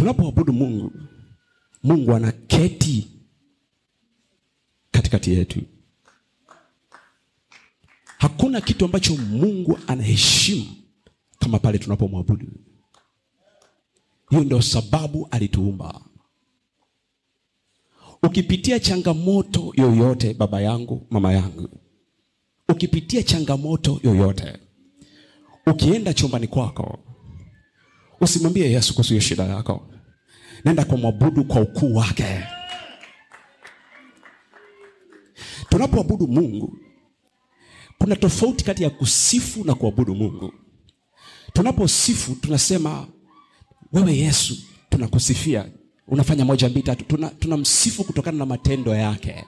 tunapoabudu mungu mungu anaketi katikati yetu. Hakuna kitu ambacho mungu anaheshimu kama pale tunapomwabudu. Hiyo ndio sababu alituumba. Ukipitia changamoto yoyote baba yangu mama yangu ukipitia changamoto yoyote ukienda chumbani kwako usimwambie yesu kuhusu hiyo shida yako. Nenda kwa mwabudu kwa ukuu wake. Tunapoabudu mungu kuna tofauti kati ya kusifu na kuabudu mungu. Tunaposifu tunasema wewe yesu tunakusifia. Unafanya moja mbili tatu. Tunamsifu tuna kutokana na matendo yake.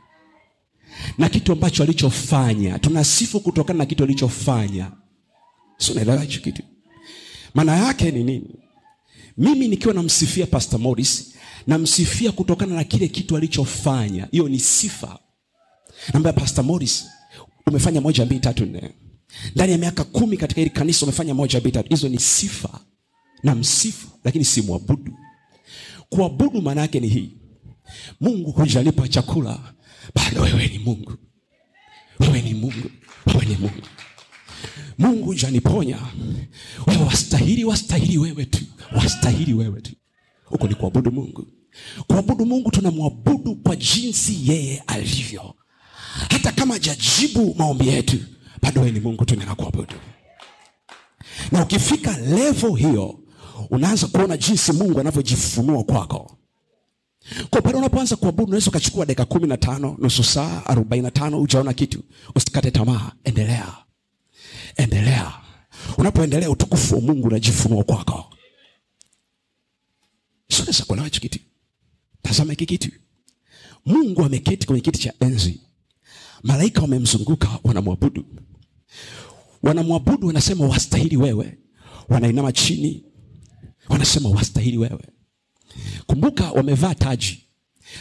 Na kitu ambacho alichofanya. Tunasifu kutokana na kitu alichofanya. Si unaelewa hicho kitu? Maana yake ni nini mimi nikiwa namsifia pastor morris namsifia kutokana na kile kitu alichofanya. Hiyo ni sifa. Naambia pastor morris umefanya moja mbili tatu nne. Ndani ya miaka kumi katika hili kanisa umefanya moja mbili tatu. Hizo ni sifa. Namsifu lakini simwabudu. kuabudu maana yake ni hii. Mungu hujalipa chakula bado wewe ni mungu. Wewe ni mungu. Wewe ni mungu. Mungu hujaniponya. Wewe wastahili wastahili wewe tu wastahili wewe tu. Huko ni kuabudu mungu. Kuabudu mungu tunamwabudu kwa jinsi yeye alivyo. Hata kama hajajibu maombi yetu bado wewe ni mungu tu kuabudu. na ukifika levo hiyo unaanza kuona jinsi mungu anavyojifunua kwako. Kwa pale unapoanza kuabudu unaweza ukachukua dakika kumi na tano nusu saa arobaini na tano ujaona kitu. Usikate tamaa. Endelea. Endelea. Unapoendelea utukufu wa mungu unajifunua kwako sinaweza kuna hicho kitu tazama hiki kitu mungu ameketi kwenye kiti cha enzi. Malaika wamemzunguka wanamwabudu. Wanamwabudu wanasema wastahili wewe. Wanainama chini wanasema wastahili wewe. Kumbuka wamevaa taji.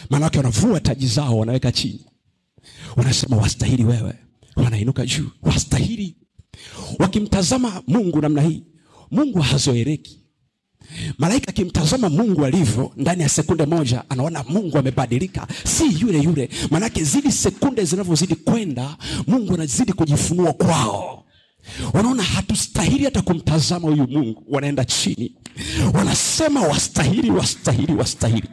Maana yake wanavua taji zao wanaweka chini. Wanasema wastahili wewe. Wanainuka juu. Wastahili. Wakimtazama mungu namna hii mungu hazoereki malaika akimtazama mungu alivyo ndani ya sekunde moja anaona mungu amebadilika. Si yule yule maanake zidi sekunde zinavyozidi kwenda mungu anazidi kujifunua kwao. Wanaona hatustahili hata kumtazama huyu mungu. Wanaenda chini. Wanasema wastahili wastahili wastahili.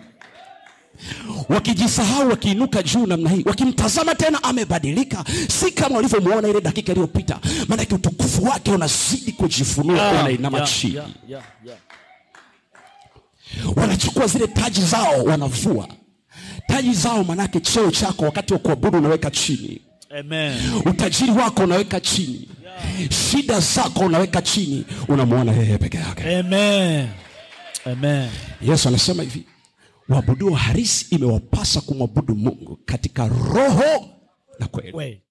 Wakijisahau wakiinuka juu namna hii wakimtazama tena amebadilika si kama walivyomwona ile dakika iliyopita. Maanake utukufu wake unazidi kujifunua wanainama yeah, chini. yeah, yeah, yeah. Wanachukua zile taji zao wanavua taji zao manake cheo chako wakati wa kuabudu unaweka chini Amen. utajiri wako unaweka chini shida zako unaweka chini unamwona yeye peke yake Amen. Amen. yesu anasema hivi waabuduo harisi imewapasa kumwabudu mungu katika roho na kweli.